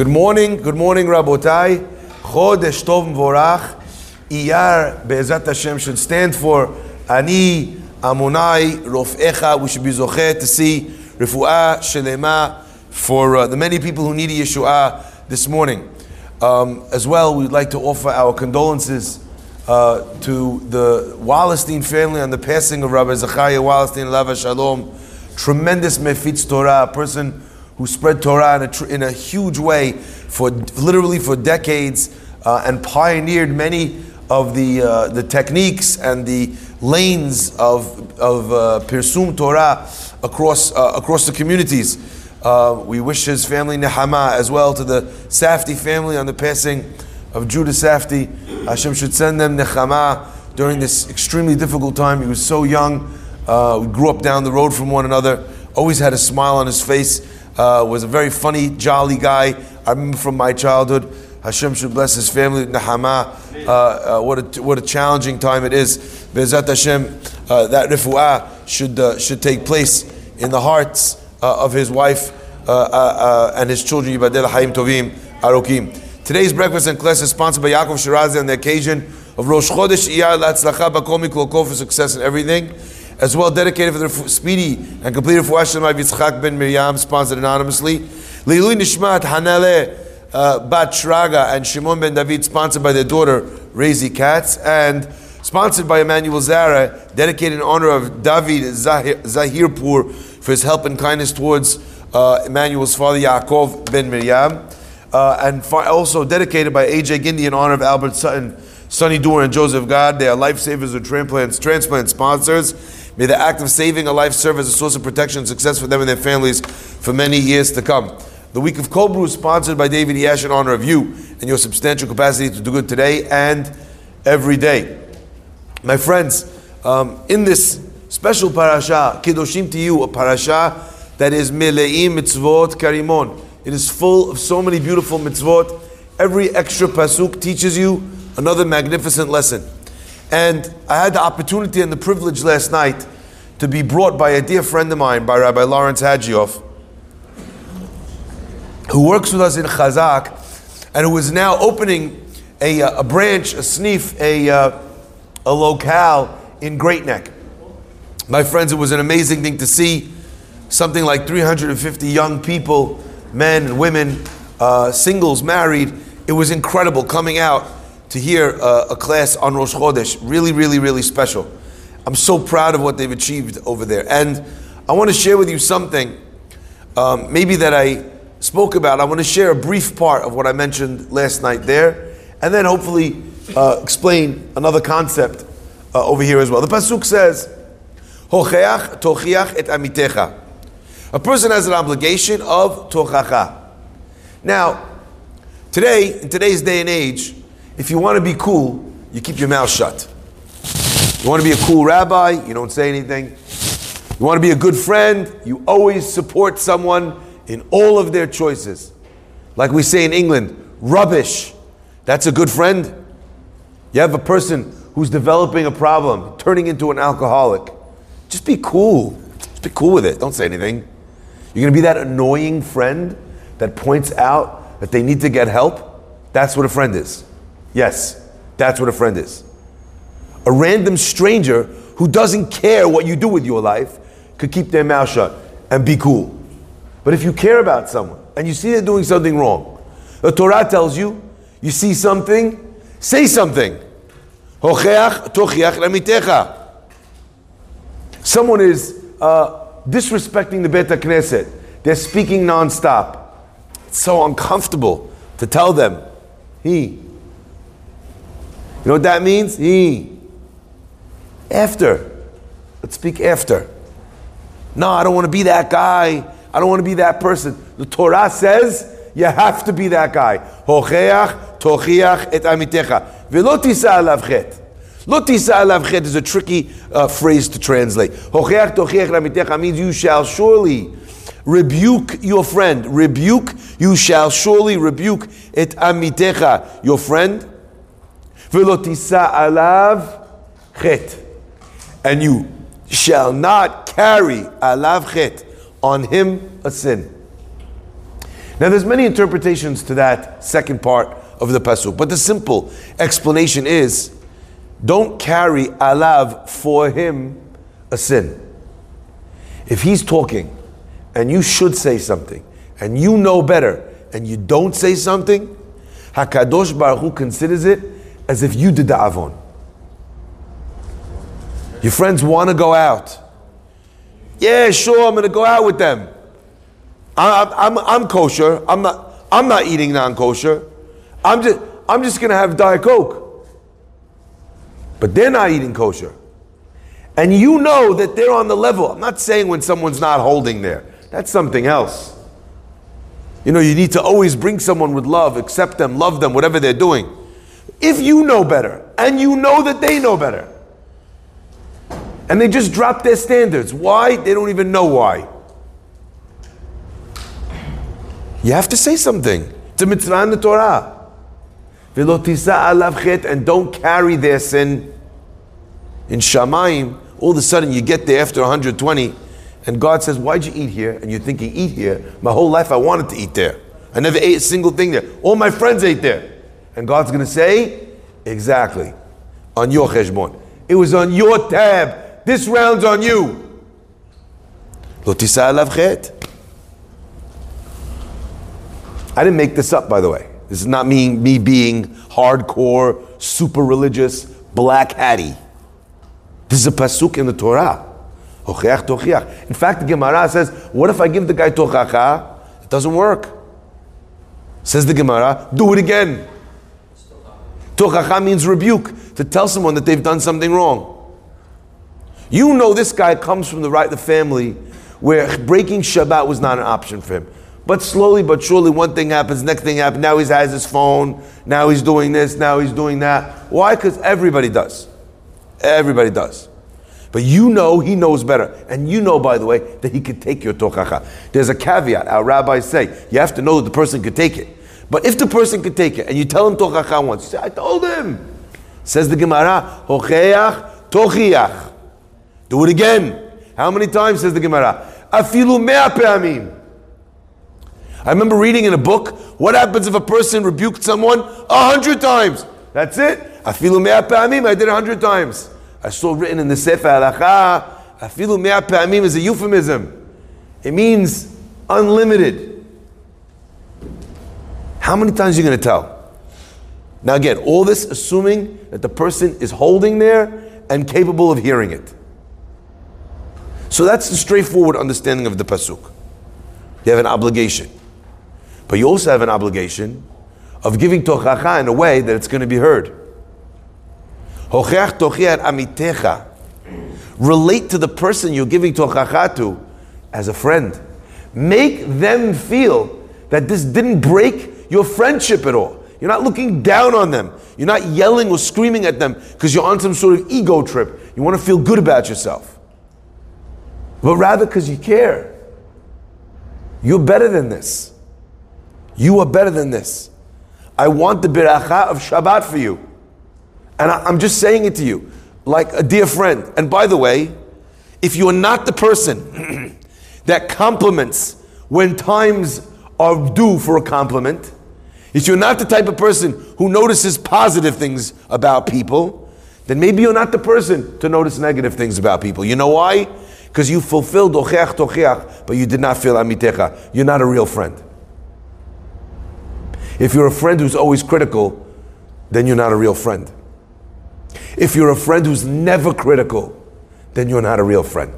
Good morning, good morning, Rabotai. Chodesh Tov Vorach. Iyar Be'ezat Hashem should stand for Ani Amonai Rofecha. We should be zocheh to see Refuah Shelema for uh, the many people who need Yeshua this morning. Um, as well, we'd like to offer our condolences uh, to the Wallerstein family on the passing of Rabbi Zachariah Wallerstein, Lava Shalom. Tremendous Mefitz Torah, person who spread Torah in a, in a huge way for literally for decades uh, and pioneered many of the, uh, the techniques and the lanes of, of uh, Pirsum Torah across, uh, across the communities. Uh, we wish his family Nehama as well to the Safti family on the passing of Judah Safti. Hashem should send them Nechama during this extremely difficult time. He was so young. Uh, we grew up down the road from one another. Always had a smile on his face. Uh, was a very funny, jolly guy. I remember from my childhood. Hashem should bless his family. Nehama. Uh, uh, what a what a challenging time it is. Bezat Hashem. Uh, that refuah should uh, should take place in the hearts uh, of his wife and his children, Yibadel Haim Tovim Arokim. Today's breakfast and class is sponsored by Yaakov Shirazi on the occasion of Rosh Chodesh Iyar Latzlacha Bakomi Klokol for success in everything, as well dedicated for the speedy and complete refuah Shalom Yitzchak ben Miriam, sponsored anonymously. Leilui Nishmat Hanale uh, Bat Shraga and Shimon ben David, sponsored by their daughter Razy Katz, and sponsored by Emmanuel Zara, dedicated in honor of David Zahir, Zahirpur for his help and kindness towards uh, Emmanuel's father Yaakov ben Miriam, uh, and fi- also dedicated by AJ Gindi in honor of Albert Sutton, Sonny Doer, and Joseph God. They are lifesavers or transplants, transplant sponsors. May the act of saving a life serve as a source of protection and success for them and their families for many years to come. The week of Kobru is sponsored by David Yash in honor of you and your substantial capacity to do good today and every day. My friends, um, in this special parasha, Kedoshim to you, a parasha that is Meleim Mitzvot Karimon. It is full of so many beautiful mitzvot. Every extra pasuk teaches you another magnificent lesson. And I had the opportunity and the privilege last night to be brought by a dear friend of mine, by Rabbi Lawrence Hajioff, who works with us in Chazak and who is now opening a, uh, a branch, a sniff, a, uh, a locale in Great Neck. My friends, it was an amazing thing to see something like 350 young people, men and women, uh, singles, married. It was incredible coming out to hear uh, a class on Rosh Chodesh. Really, really, really special. I'm so proud of what they've achieved over there. And I want to share with you something, um, maybe that I spoke about. I want to share a brief part of what I mentioned last night there, and then hopefully uh, explain another concept uh, over here as well. The Pasuk says, Hocheach tochiach et amitecha. A person has an obligation of tochacha. Now, today, in today's day and age, if you want to be cool, you keep your mouth shut. You want to be a cool rabbi, you don't say anything. You want to be a good friend, you always support someone in all of their choices. Like we say in England, rubbish. That's a good friend. You have a person who's developing a problem, turning into an alcoholic. Just be cool. Just be cool with it. Don't say anything. You're going to be that annoying friend that points out that they need to get help? That's what a friend is. Yes, that's what a friend is. A random stranger who doesn't care what you do with your life could keep their mouth shut and be cool. But if you care about someone and you see they're doing something wrong, the Torah tells you, you see something, say something. Someone is uh, disrespecting the Beit Knesset. They're speaking nonstop. It's so uncomfortable to tell them, he. You know what that means? He. After. Let's speak after. No, I don't want to be that guy. I don't want to be that person. The Torah says you have to be that guy. Hocheach, tochiach et amitecha. V'lo tisa alav chet. Is a tricky uh, phrase to translate. Hocheach, tochiach amitecha means you shall surely rebuke your friend. Rebuke, you shall surely rebuke et amitecha, your friend. Alav chet. And you shall not carry alav chet on him a sin. Now, there's many interpretations to that second part of the pasuk, but the simple explanation is, don't carry alav for him a sin. If he's talking, and you should say something, and you know better, and you don't say something, Hakadosh Baruch Hu considers it as if you did the avon. Your friends want to go out. Yeah, sure, I'm going to go out with them. I'm, I'm, I'm kosher. I'm not, I'm not eating non kosher. I'm just, I'm just going to have Diet Coke. But they're not eating kosher. And you know that they're on the level. I'm not saying when someone's not holding there, that's something else. You know, you need to always bring someone with love, accept them, love them, whatever they're doing. If you know better, and you know that they know better, and they just drop their standards. Why? They don't even know why. You have to say something. It's a mitzvah in the Torah. And don't carry their sin. In Shamayim, all of a sudden you get there after 120, and God says, Why'd you eat here? And you're thinking, Eat here. My whole life I wanted to eat there. I never ate a single thing there. All my friends ate there. And God's going to say, Exactly. On your cheshbon. It was on your tab. This round's on you. I didn't make this up, by the way. This is not me, me being hardcore, super religious, black hatty. This is a pasuk in the Torah. In fact, the Gemara says, what if I give the guy tochacha? It doesn't work. Says the Gemara, do it again. Tochacha means rebuke, to tell someone that they've done something wrong. You know this guy comes from the right the family where breaking Shabbat was not an option for him. But slowly but surely, one thing happens, next thing happens. Now he has his phone. Now he's doing this. Now he's doing that. Why? Because everybody does. Everybody does. But you know he knows better. And you know, by the way, that he could take your tochacha. There's a caveat. Our rabbis say you have to know that the person could take it. But if the person could take it and you tell him tochacha once, you say, I told him. Says the Gemara, hocheach tochiach. Do it again. How many times says the Gemara? Afilu mea pe'amim. I remember reading in a book, what happens if a person rebuked someone a hundred times? That's it. Afilu mea pe'amim, I did a hundred times. I saw written in the Sefer Halacha, afilu mea pe'amim is a euphemism. It means unlimited. How many times are you going to tell? Now again, all this assuming that the person is holding there and capable of hearing it. So that's the straightforward understanding of the pasuk. You have an obligation, but you also have an obligation of giving tochacha in a way that it's going to be heard. amitecha. Relate to the person you're giving tochacha to as a friend. Make them feel that this didn't break your friendship at all. You're not looking down on them. You're not yelling or screaming at them because you're on some sort of ego trip. You want to feel good about yourself but rather because you care. You're better than this. You are better than this. I want the biracha of Shabbat for you. And I, am just saying it to you, like a dear friend. And by the way, if you are not the person that compliments when times are due for a compliment, if you're not the type of person who notices positive things about people, then maybe you're not the person to notice negative things about people. You know why? Because you fulfilled ocheach tocheach, but you did not feel amitecha. You're not a real friend. If you're a friend who's always critical, then you're not a real friend. If you're a friend who's never critical, then you're not a real friend.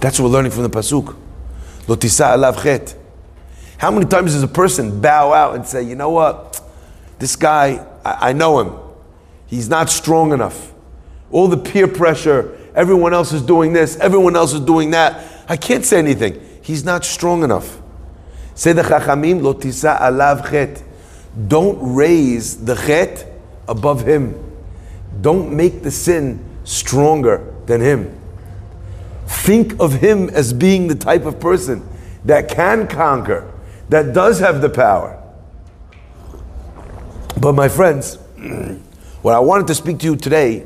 That's what we're learning from the pasuk. Lotisa alav chet. How many times does a person bow out and say, you know what? This guy, I, I know him. He's not strong enough. All the peer pressure, Everyone else is doing this. Everyone else is doing that. I can't say anything. He's not strong enough. Say the Chachamim, lotisa alav chet. Don't raise the chet above him. Don't make the sin stronger than him. Think of him as being the type of person that can conquer, that does have the power. But my friends, what I wanted to speak to you today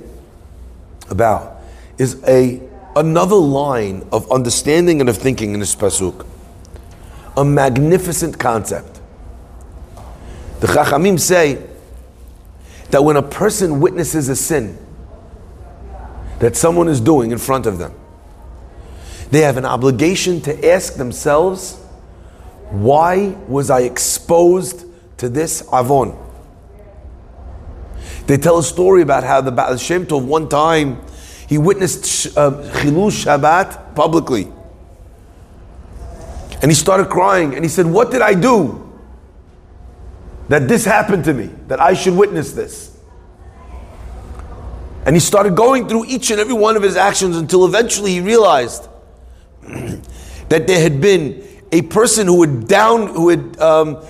about is a another line of understanding and of thinking in this pasuk. a magnificent concept. The Chachamim say that when a person witnesses a sin that someone is doing in front of them, they have an obligation to ask themselves, why was I exposed to this avon? They tell a story about how the Baal Shem Tov one time he witnessed uh, Shabbat publicly. And he started crying and he said, What did I do that this happened to me, that I should witness this? And he started going through each and every one of his actions until eventually he realized that there had been a person who had down, who had um,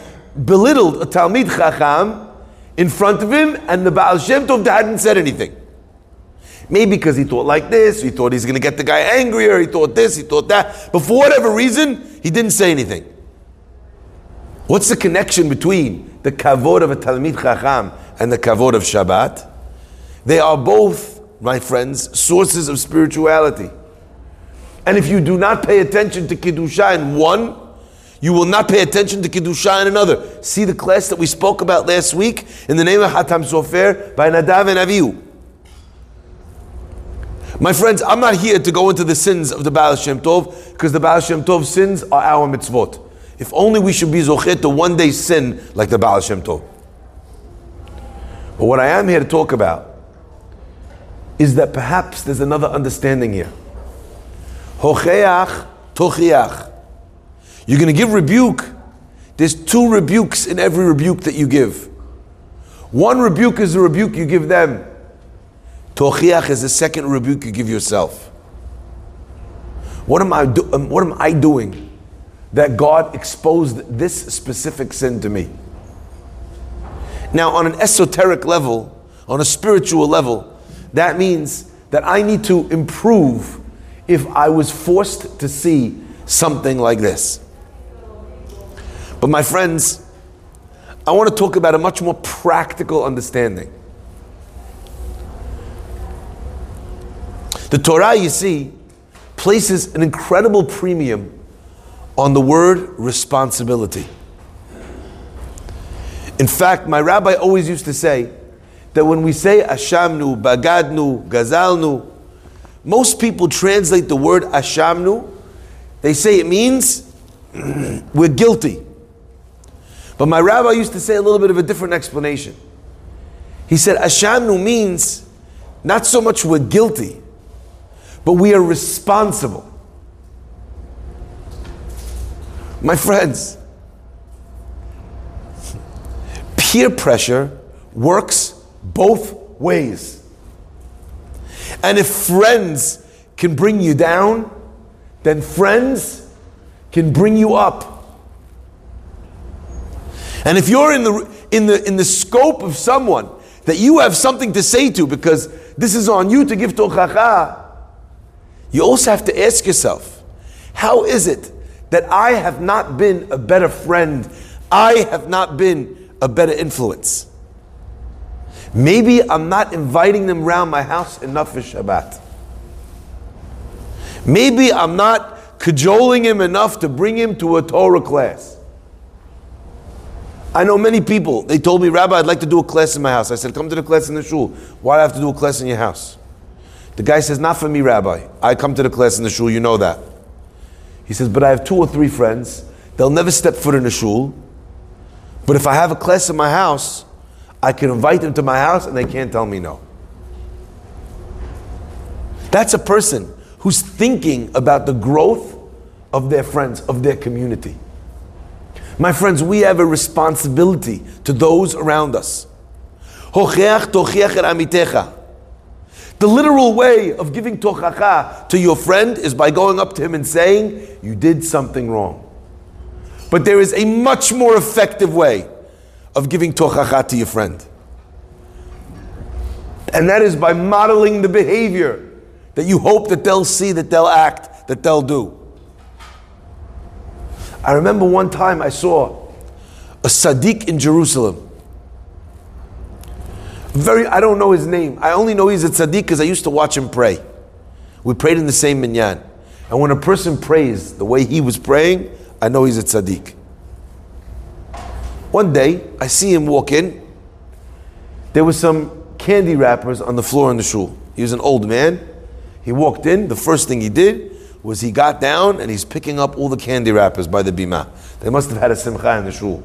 belittled a Talmid Chacham in front of him, and the Baal Shem Tov hadn't said anything. Maybe because he thought like this, he thought he's going to get the guy angrier, he thought this, he thought that. But for whatever reason, he didn't say anything. What's the connection between the kavod of a Talmid Chacham and the kavod of Shabbat? They are both, my friends, sources of spirituality. And if you do not pay attention to Kiddusha in one, you will not pay attention to Kiddusha in another. See the class that we spoke about last week in the name of Hatam Sofer by Nadav and Avihu. My friends, I'm not here to go into the sins of the Baal Shem Tov because the Baal Shem Tov sins are our mitzvot. If only we should be zochet to one day sin like the Baal Shem Tov. But what I am here to talk about is that perhaps there's another understanding here. Hocheach tochiach. You're going to give rebuke. There's two rebukes in every rebuke that you give. One rebuke is the rebuke you give them. Tochiach is the second rebuke you give yourself. What am I, do, um, what am I doing that God exposed this specific sin to me? Now, on an esoteric level, on a spiritual level, that means that I need to improve if I was forced to see something like this. But, my friends, I want to talk about a much more practical understanding. The Torah, you see, places an incredible premium on the word responsibility. In fact, my rabbi always used to say that when we say ashamnu, bagadnu, gazalnu, most people translate the word ashamnu, they say it means we're guilty. But my rabbi used to say a little bit of a different explanation. He said ashamnu means not so much we're guilty, but we are responsible. My friends, peer pressure works both ways. And if friends can bring you down, then friends can bring you up. And if you're in the, in the, in the scope of someone that you have something to say to because this is on you to give tochacha, you also have to ask yourself, how is it that I have not been a better friend? I have not been a better influence. Maybe I'm not inviting them around my house enough for Shabbat. Maybe I'm not cajoling him enough to bring him to a Torah class. I know many people, they told me, Rabbi, I'd like to do a class in my house. I said, come to the class in the shul. Why do I have to do a class in your house? The guy says, Not for me, Rabbi. I come to the class in the shul, you know that. He says, But I have two or three friends. They'll never step foot in the shul. But if I have a class in my house, I can invite them to my house and they can't tell me no. That's a person who's thinking about the growth of their friends, of their community. My friends, we have a responsibility to those around us. Er the literal way of giving tochacha to your friend is by going up to him and saying, You did something wrong. But there is a much more effective way of giving tochacha to your friend. And that is by modeling the behavior that you hope that they'll see, that they'll act, that they'll do. I remember one time I saw a Sadiq in Jerusalem very, I don't know his name. I only know he's a tzaddik because I used to watch him pray. We prayed in the same minyan. And when a person prays the way he was praying, I know he's a tzaddik. One day, I see him walk in. There was some candy wrappers on the floor in the shul. He was an old man. He walked in. The first thing he did was he got down and he's picking up all the candy wrappers by the bima. They must have had a simcha in the shul.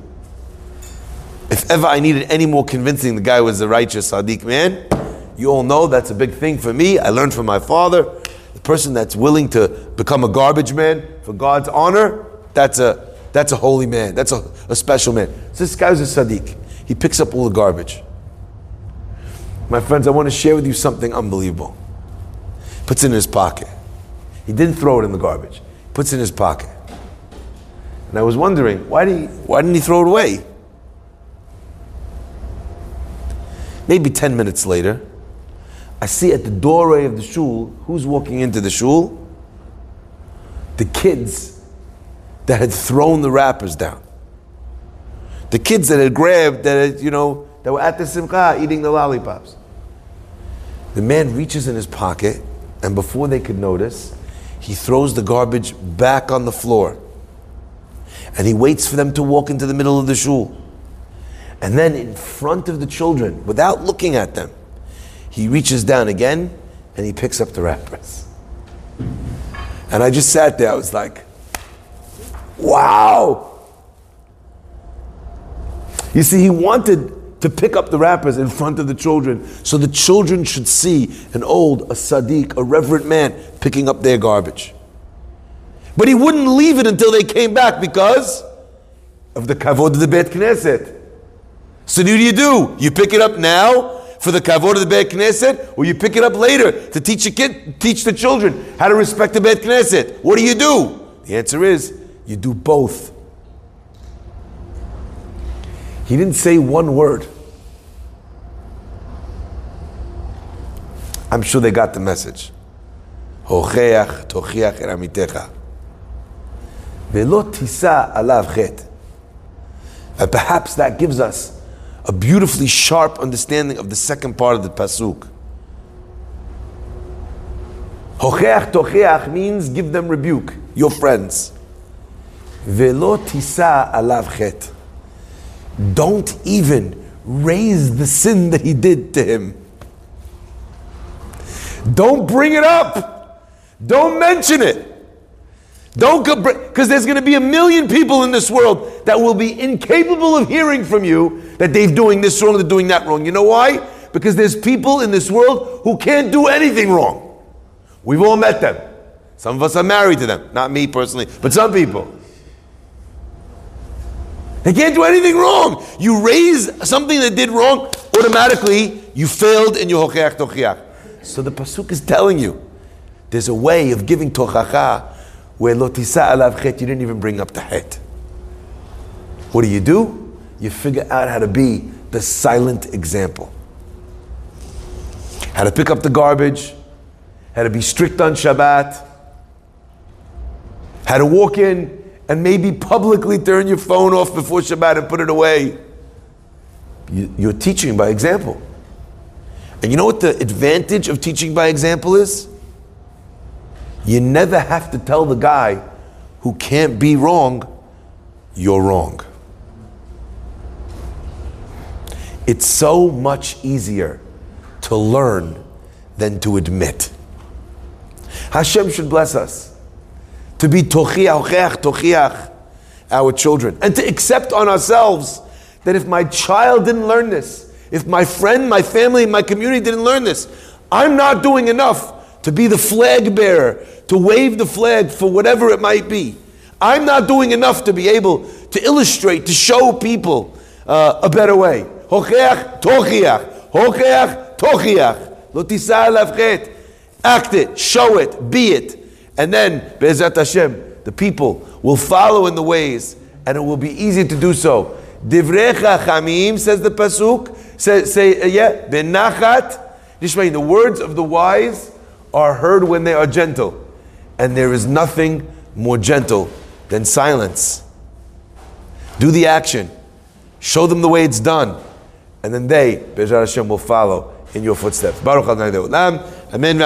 If ever I needed any more convincing the guy was a righteous Sadiq man, you all know that's a big thing for me. I learned from my father. The person that's willing to become a garbage man for God's honor, that's a that's a holy man. That's a, a special man. So this guy's a Sadiq. He picks up all the garbage. My friends, I want to share with you something unbelievable. Puts it in his pocket. He didn't throw it in the garbage. Puts it in his pocket. And I was wondering, why, did he, why didn't he throw it away? Maybe 10 minutes later, I see at the doorway of the shul, who's walking into the shul? The kids that had thrown the wrappers down. The kids that had grabbed, that had, you know, that were at the simcha eating the lollipops. The man reaches in his pocket, and before they could notice, he throws the garbage back on the floor. And he waits for them to walk into the middle of the shul. And then, in front of the children, without looking at them, he reaches down again and he picks up the wrappers. And I just sat there, I was like, wow. You see, he wanted to pick up the wrappers in front of the children so the children should see an old, a sadiq, a reverent man picking up their garbage. But he wouldn't leave it until they came back because of the kavod of the Beit Knesset. So what do you do? You pick it up now for the kavod of the Beit Knesset, or you pick it up later to teach a kid, teach the children how to respect the Beit Knesset. What do you do? The answer is you do both. He didn't say one word. I'm sure they got the message. הוכח, תוכיח את עמיתך. ולא תישא עליו חטא. And perhaps that gives us a beautifully sharp understanding of the second part of the pasuk. Hocheach tocheach means give them rebuke, your friends. Velo tisa alav chet. Don't even raise the sin that he did to him. Don't bring it up. Don't mention it. Don't because there's going to be a million people in this world that will be incapable of hearing from you that they're doing this wrong, they're doing that wrong. You know why? Because there's people in this world who can't do anything wrong. We've all met them. Some of us are married to them. Not me personally, but some people. They can't do anything wrong. You raise something that did wrong, automatically you failed in your hocheach tochiach. So the pasuk is telling you there's a way of giving tochacha where lotisa alav chet, you didn't even bring up the het. What do you do? You figure out how to be the silent example. How to pick up the garbage, how to be strict on Shabbat, how to walk in and maybe publicly turn your phone off before Shabbat and put it away. You're teaching by example. And you know what the advantage of teaching by example is? You never have to tell the guy who can't be wrong, you're wrong. It's so much easier to learn than to admit. Hashem should bless us to be tochiach, tochiach, our children, and to accept on ourselves that if my child didn't learn this, if my friend, my family, my community didn't learn this, I'm not doing enough to be the flag bearer, to wave the flag for whatever it might be. I'm not doing enough to be able to illustrate, to show people uh, a better way. Hocheach, tochiach. Hocheach, tochiach. Act it, show it, be it. And then, Be'ezat Hashem, the people will follow in the ways, and it will be easy to do so. Divrecha chamim, says the Pasuk, say, say uh, yeah, benachat, the words of the wise are heard when they are gentle. And there is nothing more gentle than silence. Do the action. Show them the way it's done. And then they, Be'ezat Hashem, will follow in your footsteps. Baruch Adonai Amen. Amen.